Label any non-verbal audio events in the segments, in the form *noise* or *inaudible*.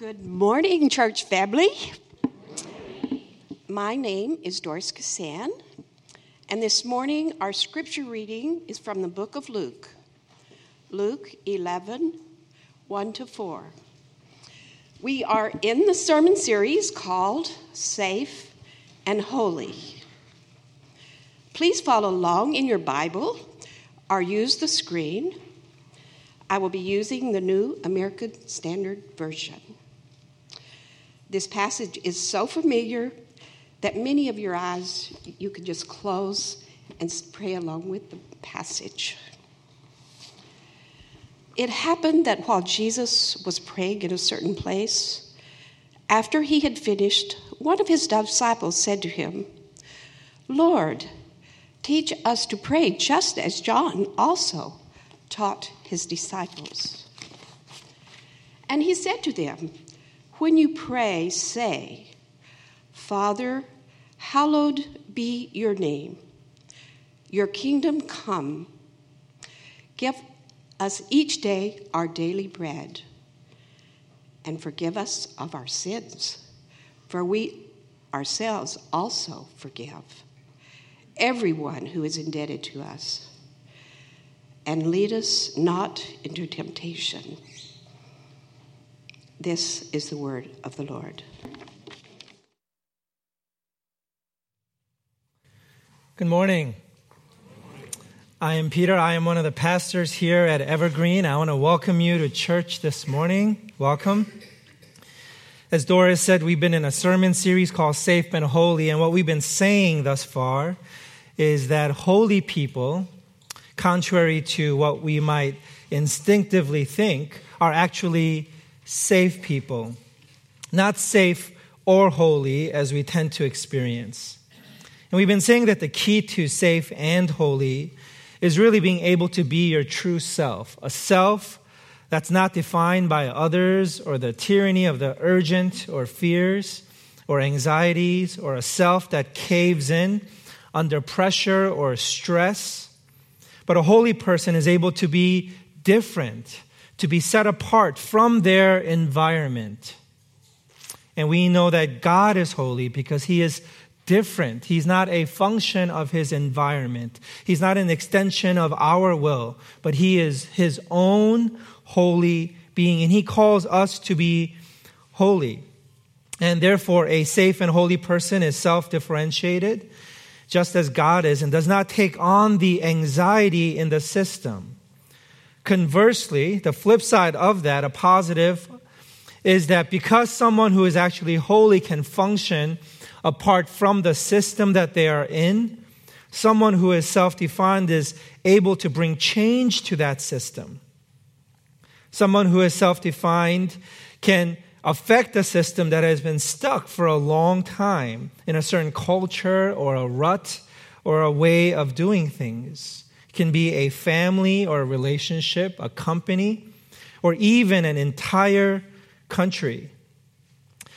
Good morning, church family. My name is Doris Cassan, and this morning our scripture reading is from the book of Luke, Luke 11 1 to 4. We are in the sermon series called Safe and Holy. Please follow along in your Bible or use the screen. I will be using the New American Standard Version. This passage is so familiar that many of your eyes you could just close and pray along with the passage. It happened that while Jesus was praying in a certain place, after he had finished, one of his disciples said to him, Lord, teach us to pray just as John also taught his disciples. And he said to them, When you pray, say, Father, hallowed be your name. Your kingdom come. Give us each day our daily bread. And forgive us of our sins, for we ourselves also forgive everyone who is indebted to us. And lead us not into temptation. This is the word of the Lord. Good morning. I am Peter. I am one of the pastors here at Evergreen. I want to welcome you to church this morning. Welcome. As Doris said, we've been in a sermon series called Safe and Holy, and what we've been saying thus far is that holy people, contrary to what we might instinctively think, are actually safe people. Not safe or holy as we tend to experience. And we've been saying that the key to safe and holy is really being able to be your true self, a self that's not defined by others or the tyranny of the urgent or fears or anxieties, or a self that caves in under pressure or stress. But a holy person is able to be different, to be set apart from their environment. And we know that God is holy because he is different. He's not a function of his environment. He's not an extension of our will, but he is his own holy being. And he calls us to be holy. And therefore, a safe and holy person is self differentiated just as God is, and does not take on the anxiety in the system. Conversely, the flip side of that, a positive, is that because someone who is actually holy can function apart from the system that they are in, someone who is self defined is able to bring change to that system. Someone who is self defined can affect a system that has been stuck for a long time in a certain culture or a rut or a way of doing things. Can be a family or a relationship, a company, or even an entire country.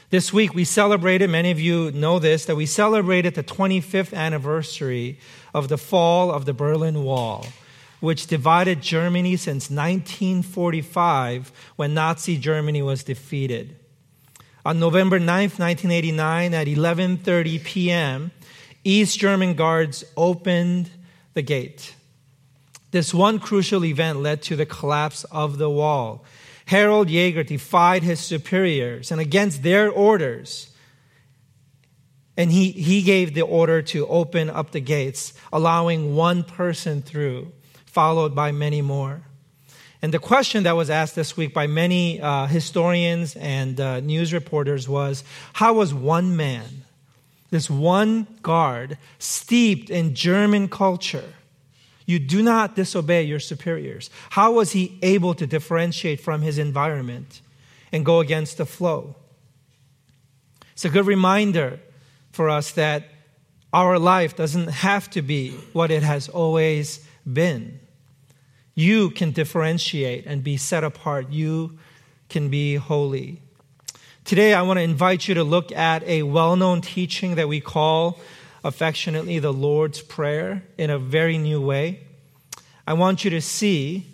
This week we celebrated, many of you know this, that we celebrated the 25th anniversary of the fall of the Berlin Wall which divided Germany since 1945 when Nazi Germany was defeated. On November 9th, 1989 at 11:30 p.m., East German guards opened the gate. This one crucial event led to the collapse of the wall. Harold Jäger defied his superiors and against their orders and he, he gave the order to open up the gates, allowing one person through followed by many more. And the question that was asked this week by many uh, historians and uh, news reporters was how was one man, this one guard, steeped in German culture? You do not disobey your superiors. How was he able to differentiate from his environment and go against the flow? It's a good reminder for us that our life doesn't have to be what it has always been. You can differentiate and be set apart. You can be holy. Today, I want to invite you to look at a well known teaching that we call affectionately the Lord's Prayer in a very new way. I want you to see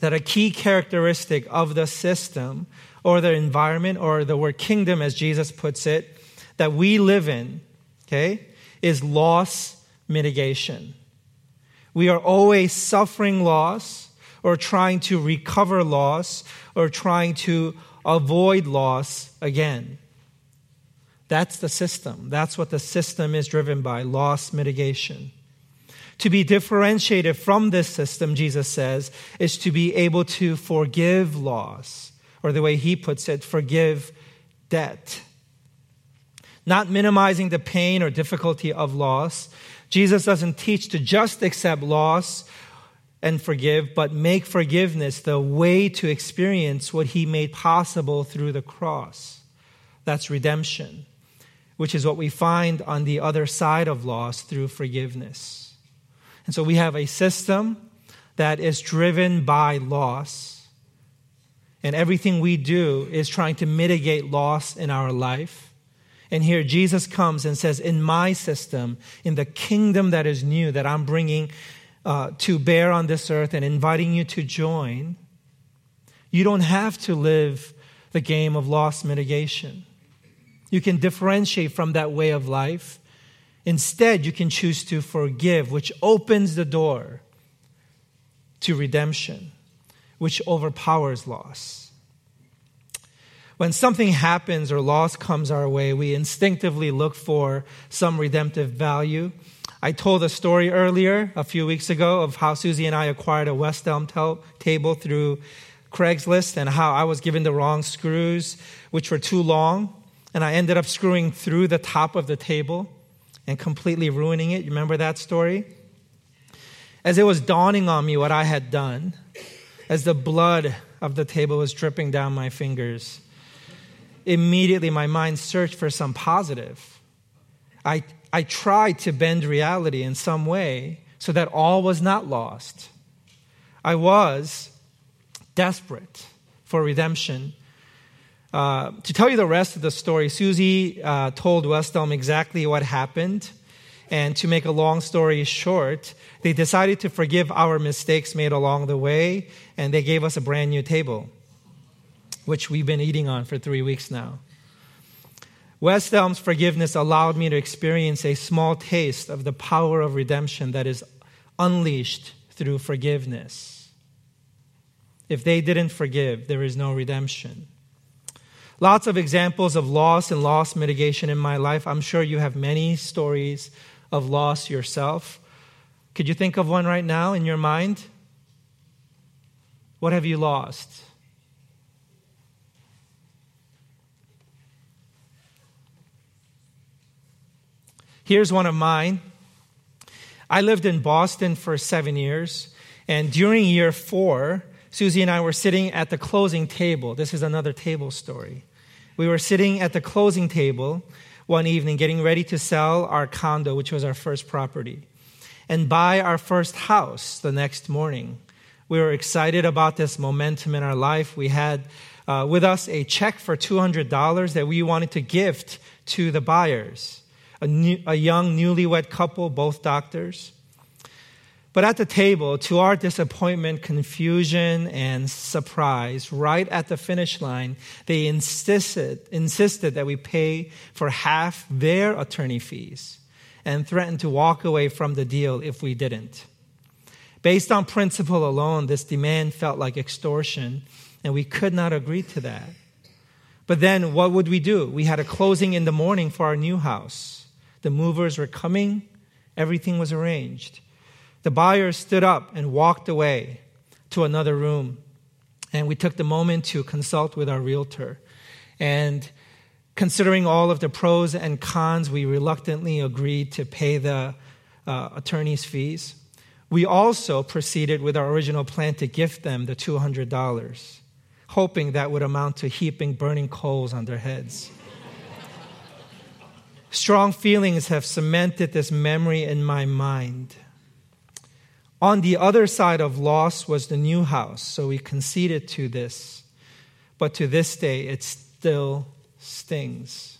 that a key characteristic of the system or the environment or the word kingdom, as Jesus puts it, that we live in, okay, is loss mitigation. We are always suffering loss or trying to recover loss or trying to avoid loss again. That's the system. That's what the system is driven by loss mitigation. To be differentiated from this system, Jesus says, is to be able to forgive loss, or the way he puts it, forgive debt. Not minimizing the pain or difficulty of loss. Jesus doesn't teach to just accept loss and forgive, but make forgiveness the way to experience what he made possible through the cross. That's redemption, which is what we find on the other side of loss through forgiveness. And so we have a system that is driven by loss. And everything we do is trying to mitigate loss in our life. And here Jesus comes and says, In my system, in the kingdom that is new, that I'm bringing uh, to bear on this earth and inviting you to join, you don't have to live the game of loss mitigation. You can differentiate from that way of life Instead, you can choose to forgive, which opens the door to redemption, which overpowers loss. When something happens or loss comes our way, we instinctively look for some redemptive value. I told a story earlier, a few weeks ago, of how Susie and I acquired a West Elm table through Craigslist and how I was given the wrong screws, which were too long, and I ended up screwing through the top of the table and completely ruining it. You remember that story? As it was dawning on me what I had done, as the blood of the table was dripping down my fingers, immediately my mind searched for some positive. I, I tried to bend reality in some way so that all was not lost. I was desperate for redemption uh, to tell you the rest of the story, Susie uh, told West Elm exactly what happened. And to make a long story short, they decided to forgive our mistakes made along the way, and they gave us a brand new table, which we've been eating on for three weeks now. West Elm's forgiveness allowed me to experience a small taste of the power of redemption that is unleashed through forgiveness. If they didn't forgive, there is no redemption. Lots of examples of loss and loss mitigation in my life. I'm sure you have many stories of loss yourself. Could you think of one right now in your mind? What have you lost? Here's one of mine. I lived in Boston for seven years, and during year four, Susie and I were sitting at the closing table. This is another table story. We were sitting at the closing table one evening getting ready to sell our condo, which was our first property, and buy our first house the next morning. We were excited about this momentum in our life. We had uh, with us a check for $200 that we wanted to gift to the buyers. A, new, a young newlywed couple, both doctors. But at the table, to our disappointment, confusion, and surprise, right at the finish line, they insisted, insisted that we pay for half their attorney fees and threatened to walk away from the deal if we didn't. Based on principle alone, this demand felt like extortion, and we could not agree to that. But then what would we do? We had a closing in the morning for our new house. The movers were coming, everything was arranged. The buyer stood up and walked away to another room. And we took the moment to consult with our realtor. And considering all of the pros and cons, we reluctantly agreed to pay the uh, attorney's fees. We also proceeded with our original plan to gift them the $200, hoping that would amount to heaping burning coals on their heads. *laughs* Strong feelings have cemented this memory in my mind. On the other side of loss was the new house, so we conceded to this. But to this day, it still stings.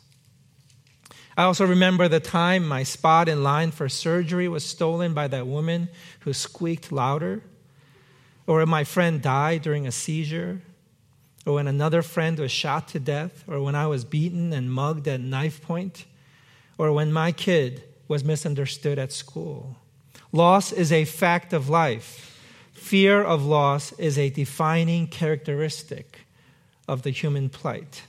I also remember the time my spot in line for surgery was stolen by that woman who squeaked louder, or when my friend died during a seizure, or when another friend was shot to death, or when I was beaten and mugged at knife point, or when my kid was misunderstood at school. Loss is a fact of life. Fear of loss is a defining characteristic of the human plight.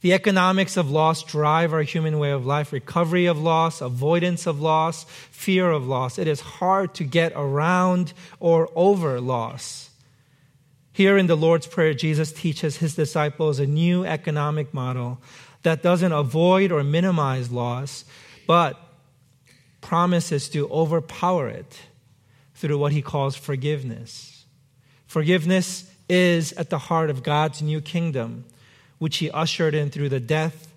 The economics of loss drive our human way of life recovery of loss, avoidance of loss, fear of loss. It is hard to get around or over loss. Here in the Lord's Prayer, Jesus teaches his disciples a new economic model that doesn't avoid or minimize loss, but promises to overpower it through what he calls forgiveness. Forgiveness is at the heart of God's new kingdom which he ushered in through the death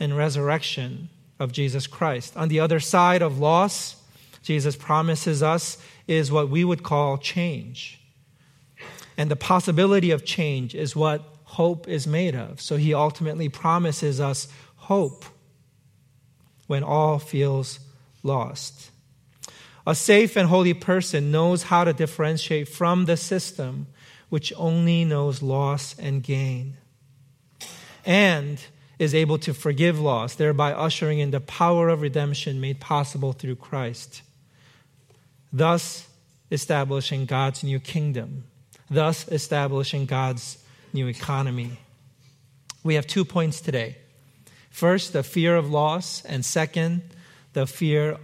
and resurrection of Jesus Christ. On the other side of loss, Jesus promises us is what we would call change. And the possibility of change is what hope is made of. So he ultimately promises us hope when all feels lost. A safe and holy person knows how to differentiate from the system which only knows loss and gain and is able to forgive loss, thereby ushering in the power of redemption made possible through Christ, thus establishing God's new kingdom, thus establishing God's new economy. We have two points today. First, the fear of loss, and second, the fear,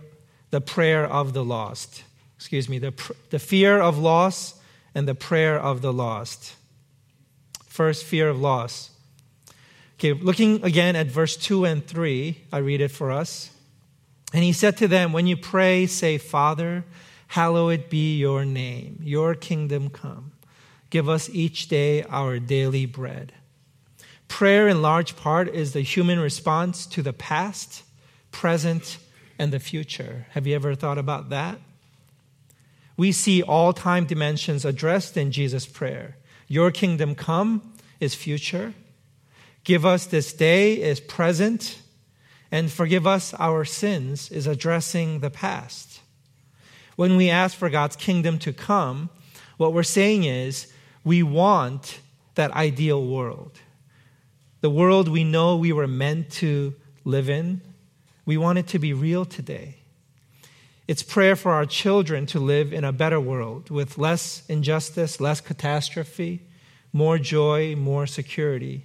the prayer of the lost. Excuse me, the, the fear of loss and the prayer of the lost. First, fear of loss. Okay, looking again at verse 2 and 3, I read it for us. And he said to them, When you pray, say, Father, hallowed be your name, your kingdom come. Give us each day our daily bread. Prayer, in large part, is the human response to the past, present, and the future. Have you ever thought about that? We see all time dimensions addressed in Jesus' prayer. Your kingdom come is future. Give us this day is present, and forgive us our sins is addressing the past. When we ask for God's kingdom to come, what we're saying is we want that ideal world. The world we know we were meant to live in, we want it to be real today. It's prayer for our children to live in a better world with less injustice, less catastrophe, more joy, more security.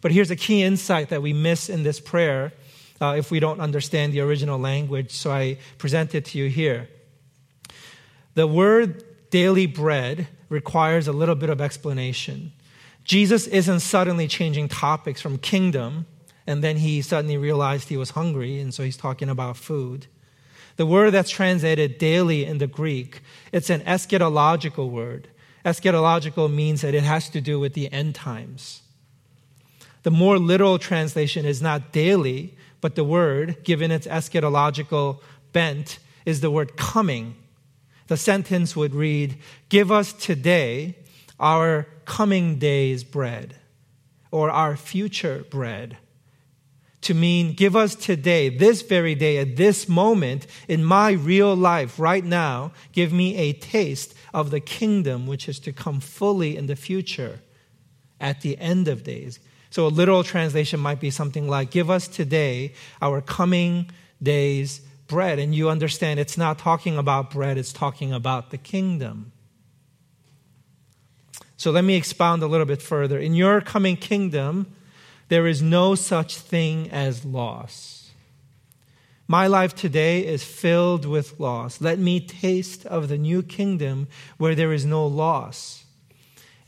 But here's a key insight that we miss in this prayer uh, if we don't understand the original language, so I present it to you here. The word daily bread requires a little bit of explanation. Jesus isn't suddenly changing topics from kingdom, and then he suddenly realized he was hungry, and so he's talking about food. The word that's translated daily in the Greek, it's an eschatological word. Eschatological means that it has to do with the end times. The more literal translation is not daily, but the word, given its eschatological bent, is the word coming. The sentence would read, Give us today our coming day's bread, or our future bread. To mean, give us today, this very day, at this moment, in my real life, right now, give me a taste of the kingdom which is to come fully in the future at the end of days. So a literal translation might be something like, Give us today our coming day's bread. And you understand it's not talking about bread, it's talking about the kingdom. So let me expound a little bit further. In your coming kingdom, there is no such thing as loss. My life today is filled with loss. Let me taste of the new kingdom where there is no loss.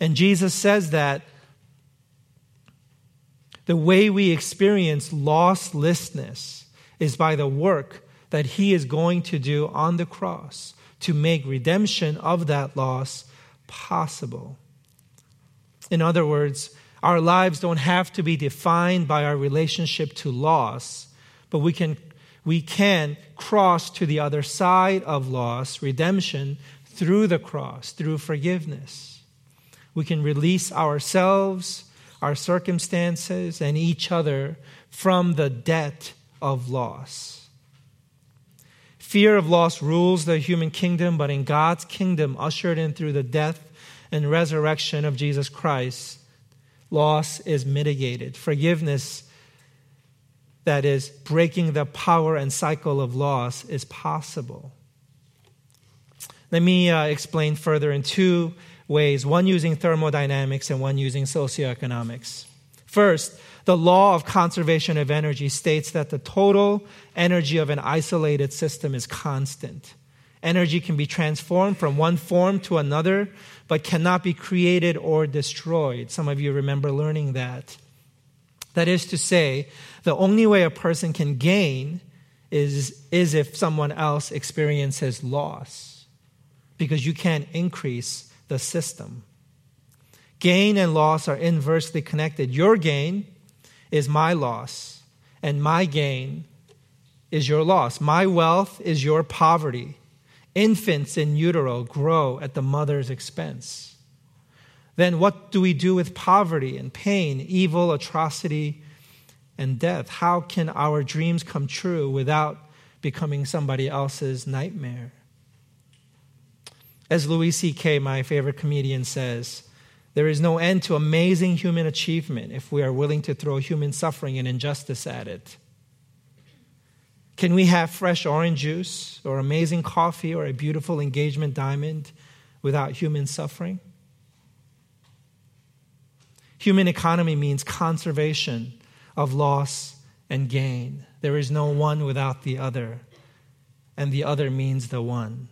And Jesus says that the way we experience losslessness is by the work that He is going to do on the cross to make redemption of that loss possible. In other words, our lives don't have to be defined by our relationship to loss, but we can, we can cross to the other side of loss, redemption, through the cross, through forgiveness. We can release ourselves our circumstances, and each other from the debt of loss. Fear of loss rules the human kingdom, but in God's kingdom, ushered in through the death and resurrection of Jesus Christ, loss is mitigated. Forgiveness, that is, breaking the power and cycle of loss, is possible. Let me uh, explain further in two ways one using thermodynamics and one using socioeconomics. First, the law of conservation of energy states that the total energy of an isolated system is constant. Energy can be transformed from one form to another, but cannot be created or destroyed. Some of you remember learning that. That is to say, the only way a person can gain is, is if someone else experiences loss, because you can't increase the system. Gain and loss are inversely connected. Your gain is my loss, and my gain is your loss. My wealth is your poverty. Infants in utero grow at the mother's expense. Then what do we do with poverty and pain, evil, atrocity, and death? How can our dreams come true without becoming somebody else's nightmare? As Louis C.K., my favorite comedian, says, there is no end to amazing human achievement if we are willing to throw human suffering and injustice at it. Can we have fresh orange juice or amazing coffee or a beautiful engagement diamond without human suffering? Human economy means conservation of loss and gain. There is no one without the other, and the other means the one.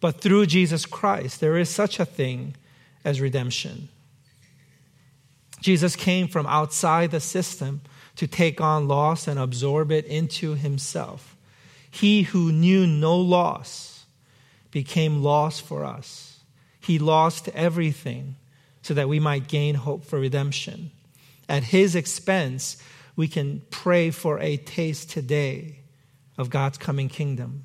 But through Jesus Christ, there is such a thing as redemption. Jesus came from outside the system to take on loss and absorb it into himself. He who knew no loss became loss for us. He lost everything so that we might gain hope for redemption. At his expense, we can pray for a taste today of God's coming kingdom.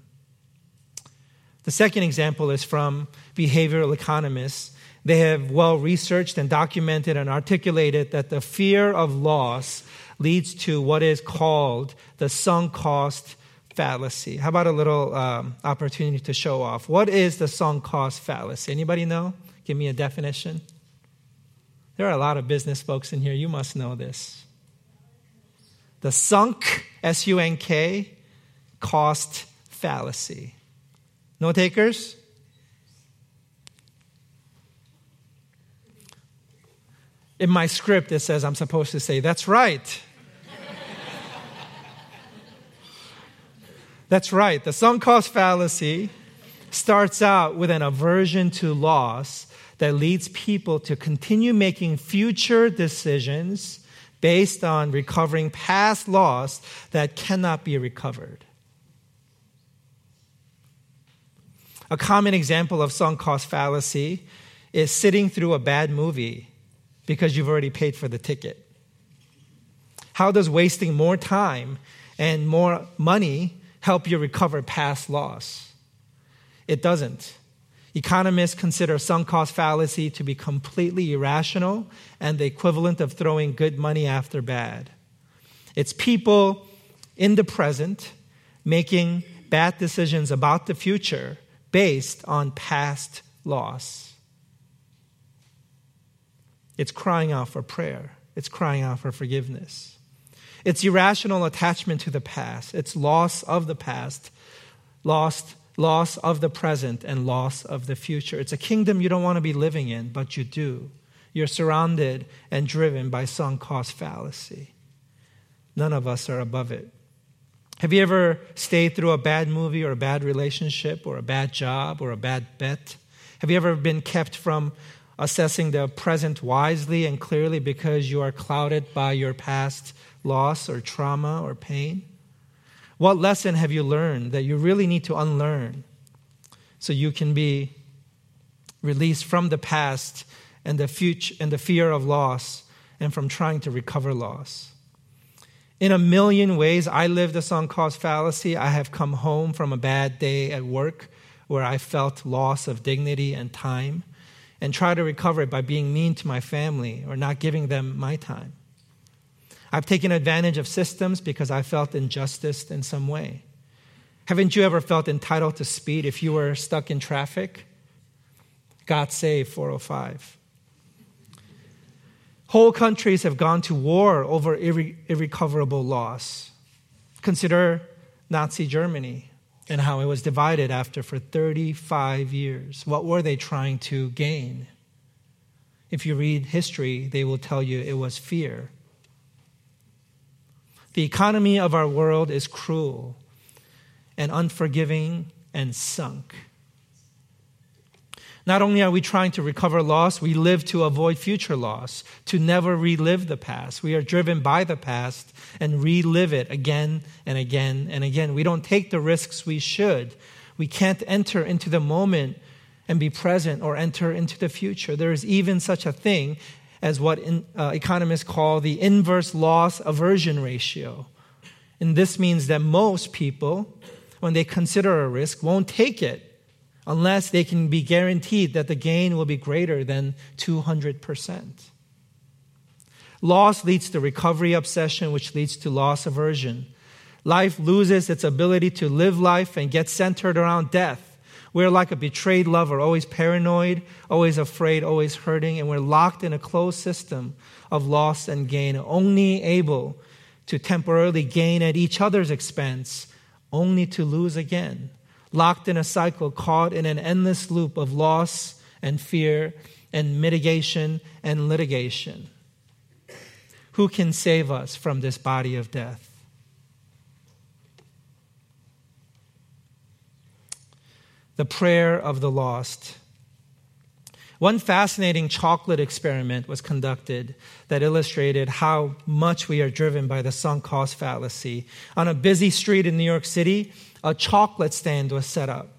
The second example is from behavioral economists. They have well researched and documented and articulated that the fear of loss leads to what is called the sunk cost fallacy. How about a little um, opportunity to show off? What is the sunk cost fallacy? Anybody know? Give me a definition. There are a lot of business folks in here. You must know this. The sunk, S U N K, cost fallacy. No takers? In my script, it says I'm supposed to say, That's right. That's right. The sunk cost fallacy starts out with an aversion to loss that leads people to continue making future decisions based on recovering past loss that cannot be recovered. A common example of sunk cost fallacy is sitting through a bad movie because you've already paid for the ticket. How does wasting more time and more money help you recover past loss. It doesn't. Economists consider sunk cost fallacy to be completely irrational and the equivalent of throwing good money after bad. It's people in the present making bad decisions about the future based on past loss. It's crying out for prayer, it's crying out for forgiveness. It's irrational attachment to the past. It's loss of the past, lost, loss of the present, and loss of the future. It's a kingdom you don't want to be living in, but you do. You're surrounded and driven by sunk cost fallacy. None of us are above it. Have you ever stayed through a bad movie or a bad relationship or a bad job or a bad bet? Have you ever been kept from assessing the present wisely and clearly because you are clouded by your past loss or trauma or pain? What lesson have you learned that you really need to unlearn so you can be released from the past and the future and the fear of loss and from trying to recover loss? In a million ways, I lived the sunk cost fallacy. I have come home from a bad day at work where I felt loss of dignity and time and try to recover it by being mean to my family or not giving them my time. I've taken advantage of systems because I felt injustice in some way. Haven't you ever felt entitled to speed if you were stuck in traffic? Got Saved 405. Whole countries have gone to war over irre- irrecoverable loss. Consider Nazi Germany and how it was divided after for 35 years. What were they trying to gain? If you read history, they will tell you it was fear. The economy of our world is cruel and unforgiving and sunk. Not only are we trying to recover loss, we live to avoid future loss, to never relive the past. We are driven by the past and relive it again and again and again. We don't take the risks we should. We can't enter into the moment and be present or enter into the future. There is even such a thing as what in, uh, economists call the inverse loss aversion ratio. And this means that most people, when they consider a risk, won't take it unless they can be guaranteed that the gain will be greater than 200%. Loss leads to recovery obsession, which leads to loss aversion. Life loses its ability to live life and gets centered around death. We're like a betrayed lover, always paranoid, always afraid, always hurting, and we're locked in a closed system of loss and gain, only able to temporarily gain at each other's expense, only to lose again locked in a cycle, caught in an endless loop of loss and fear and mitigation and litigation. Who can save us from this body of death? The prayer of the lost. One fascinating chocolate experiment was conducted that illustrated how much we are driven by the sunk cost fallacy. On a busy street in New York City, a chocolate stand was set up.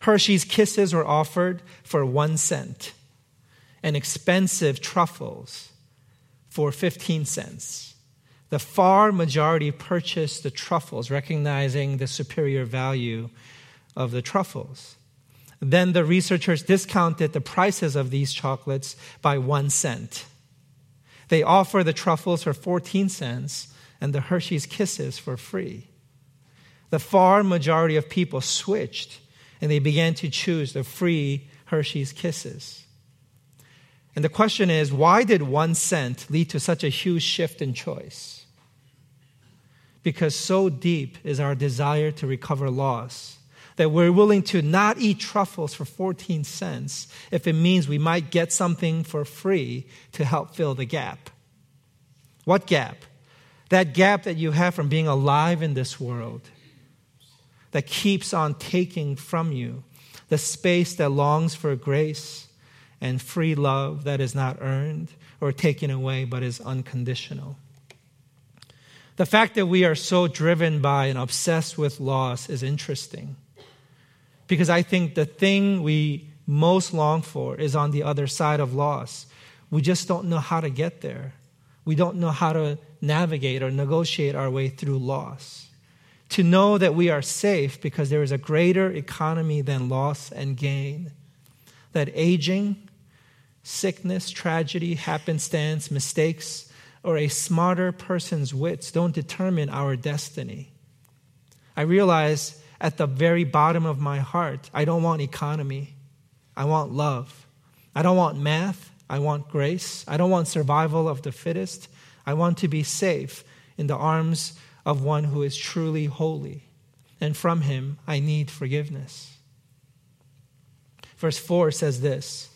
Hershey's Kisses were offered for one cent, and expensive truffles for 15 cents. The far majority purchased the truffles, recognizing the superior value of the truffles. Then the researchers discounted the prices of these chocolates by one cent. They offer the truffles for 14 cents and the Hershey's Kisses for free the far majority of people switched and they began to choose the free Hershey's Kisses. And the question is why did one cent lead to such a huge shift in choice? Because so deep is our desire to recover loss that we're willing to not eat truffles for 14 cents if it means we might get something for free to help fill the gap. What gap? That gap that you have from being alive in this world that keeps on taking from you, the space that longs for grace and free love that is not earned or taken away but is unconditional. The fact that we are so driven by and obsessed with loss is interesting because I think the thing we most long for is on the other side of loss. We just don't know how to get there. We don't know how to navigate or negotiate our way through loss to know that we are safe because there is a greater economy than loss and gain. That aging, sickness, tragedy, happenstance, mistakes, or a smarter person's wits don't determine our destiny. I realize at the very bottom of my heart, I don't want economy. I want love. I don't want math. I want grace. I don't want survival of the fittest. I want to be safe in the arms of one who is truly holy, and from him I need forgiveness. Verse 4 says this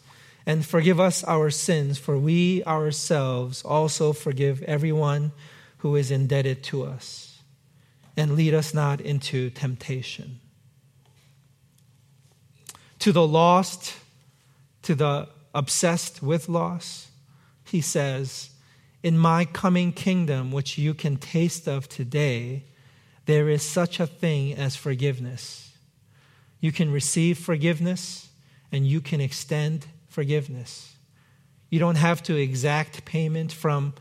And forgive us our sins, for we ourselves also forgive everyone who is indebted to us, and lead us not into temptation. To the lost, to the obsessed with loss, he says, in my coming kingdom, which you can taste of today, there is such a thing as forgiveness. You can receive forgiveness and you can extend forgiveness. You don't have to exact payment from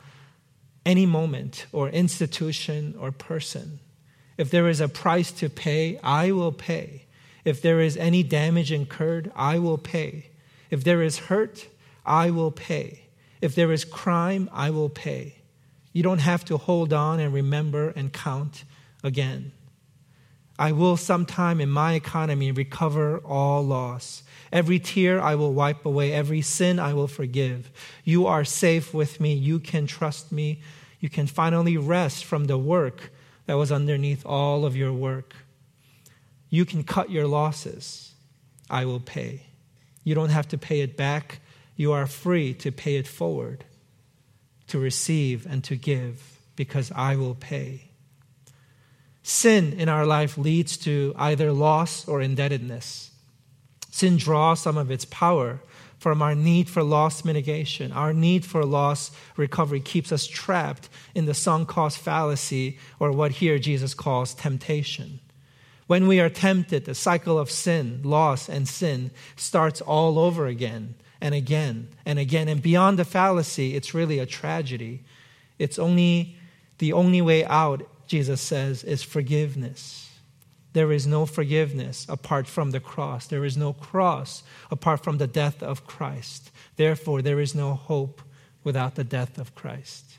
any moment or institution or person. If there is a price to pay, I will pay. If there is any damage incurred, I will pay. If there is hurt, I will pay. If there is crime, I will pay. You don't have to hold on and remember and count again. I will sometime in my economy recover all loss. Every tear I will wipe away, every sin I will forgive. You are safe with me. You can trust me. You can finally rest from the work that was underneath all of your work. You can cut your losses. I will pay. You don't have to pay it back. You are free to pay it forward, to receive and to give, because I will pay. Sin in our life leads to either loss or indebtedness. Sin draws some of its power from our need for loss mitigation. Our need for loss recovery keeps us trapped in the sunk cost fallacy, or what here Jesus calls temptation. When we are tempted, the cycle of sin, loss, and sin starts all over again and again and again. And beyond the fallacy, it's really a tragedy. It's only the only way out Jesus says, is forgiveness. There is no forgiveness apart from the cross. There is no cross apart from the death of Christ. Therefore, there is no hope without the death of Christ.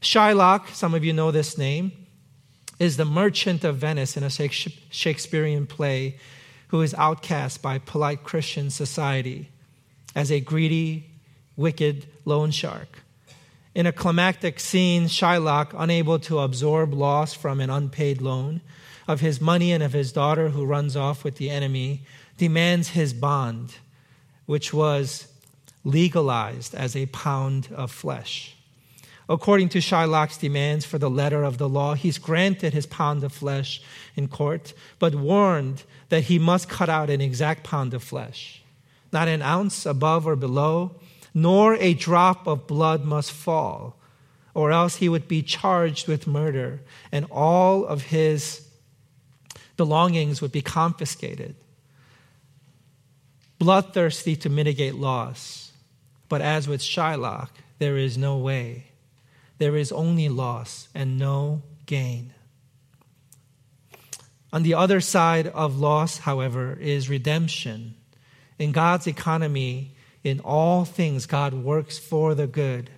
Shylock, some of you know this name, is the merchant of Venice in a Shakespearean play who is outcast by polite Christian society as a greedy, wicked loan shark. In a climactic scene, Shylock, unable to absorb loss from an unpaid loan of his money and of his daughter who runs off with the enemy, demands his bond, which was legalized as a pound of flesh. According to Shylock's demands for the letter of the law, he's granted his pound of flesh in court, but warned that he must cut out an exact pound of flesh, not an ounce above or below, nor a drop of blood must fall, or else he would be charged with murder, and all of his belongings would be confiscated. Bloodthirsty to mitigate loss, but as with Shylock, there is no way. There is only loss and no gain. On the other side of loss, however, is redemption. In God's economy, in all things, God works for the good.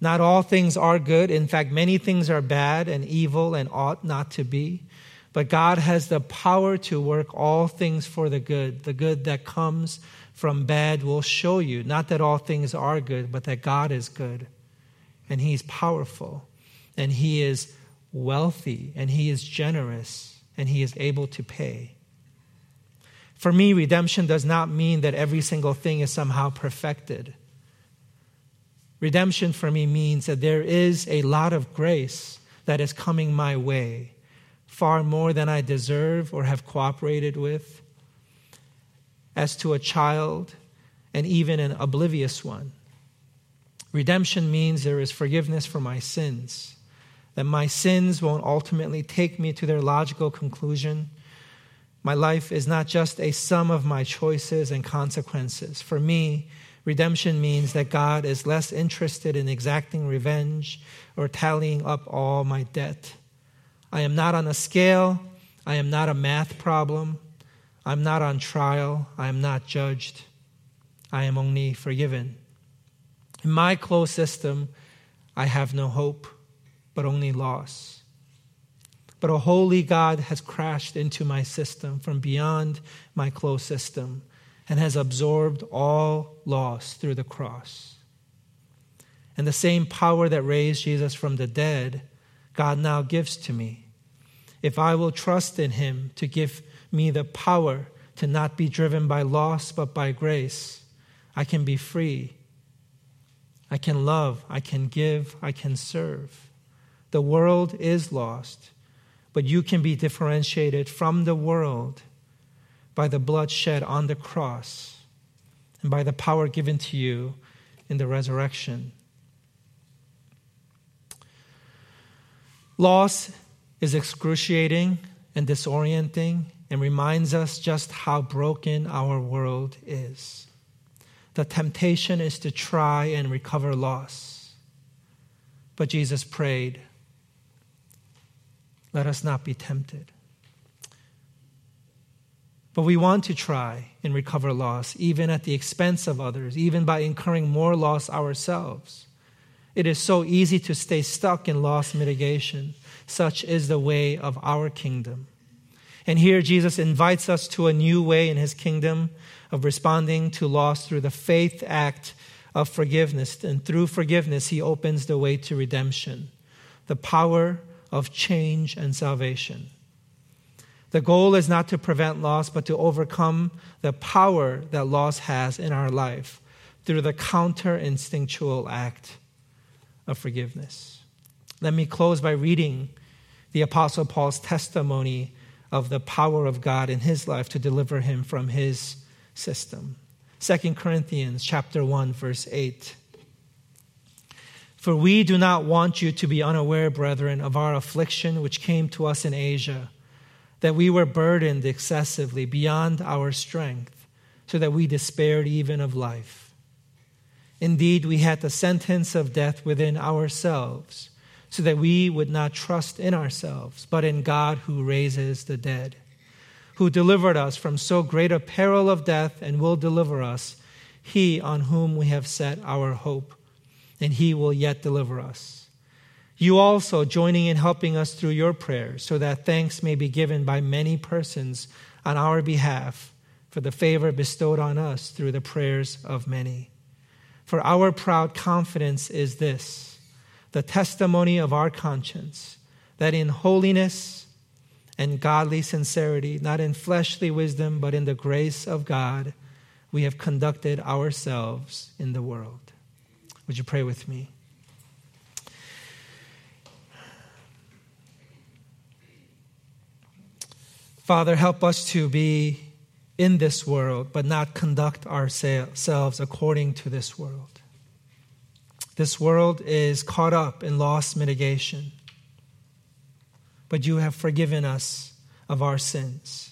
Not all things are good. In fact, many things are bad and evil and ought not to be. But God has the power to work all things for the good. The good that comes from bad will show you, not that all things are good, but that God is good. And He's powerful. And He is wealthy. And He is generous. And He is able to pay. For me, redemption does not mean that every single thing is somehow perfected. Redemption for me means that there is a lot of grace that is coming my way, far more than I deserve or have cooperated with. As to a child, and even an oblivious one. Redemption means there is forgiveness for my sins, that my sins won't ultimately take me to their logical conclusion my life is not just a sum of my choices and consequences. For me, redemption means that God is less interested in exacting revenge or tallying up all my debt. I am not on a scale. I am not a math problem. I'm not on trial. I am not judged. I am only forgiven. In my closed system, I have no hope, but only loss. But a holy God has crashed into my system from beyond my closed system and has absorbed all loss through the cross. And the same power that raised Jesus from the dead, God now gives to me. If I will trust in Him to give me the power to not be driven by loss but by grace, I can be free. I can love, I can give, I can serve. The world is lost but you can be differentiated from the world by the blood shed on the cross and by the power given to you in the resurrection. Loss is excruciating and disorienting and reminds us just how broken our world is. The temptation is to try and recover loss. But Jesus prayed, let us not be tempted. But we want to try and recover loss, even at the expense of others, even by incurring more loss ourselves. It is so easy to stay stuck in loss mitigation. Such is the way of our kingdom. And here Jesus invites us to a new way in his kingdom of responding to loss through the faith act of forgiveness. And through forgiveness, he opens the way to redemption, the power of change and salvation. The goal is not to prevent loss, but to overcome the power that loss has in our life through the counter instinctual act of forgiveness. Let me close by reading the Apostle Paul's testimony of the power of God in his life to deliver him from his system. 2 Corinthians chapter 1 verse 8. For we do not want you to be unaware, brethren, of our affliction which came to us in Asia that we were burdened excessively beyond our strength, so that we despaired even of life. Indeed, we had the sentence of death within ourselves, so that we would not trust in ourselves, but in God who raises the dead, who delivered us from so great a peril of death and will deliver us, he on whom we have set our hope, and he will yet deliver us. You also joining in helping us through your prayers, so that thanks may be given by many persons on our behalf for the favor bestowed on us through the prayers of many. For our proud confidence is this the testimony of our conscience, that in holiness and godly sincerity, not in fleshly wisdom, but in the grace of God, we have conducted ourselves in the world. Would you pray with me? Father, help us to be in this world, but not conduct ourselves according to this world. This world is caught up in loss mitigation, but you have forgiven us of our sins,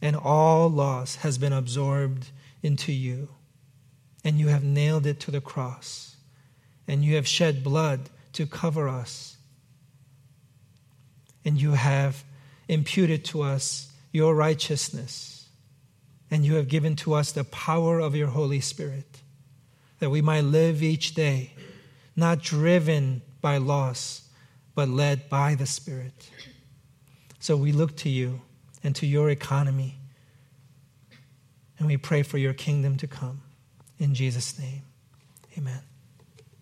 and all loss has been absorbed into you, and you have nailed it to the cross, and you have shed blood to cover us, and you have imputed to us your righteousness, and you have given to us the power of your Holy Spirit, that we might live each day, not driven by loss, but led by the Spirit. So we look to you and to your economy, and we pray for your kingdom to come. In Jesus' name, amen.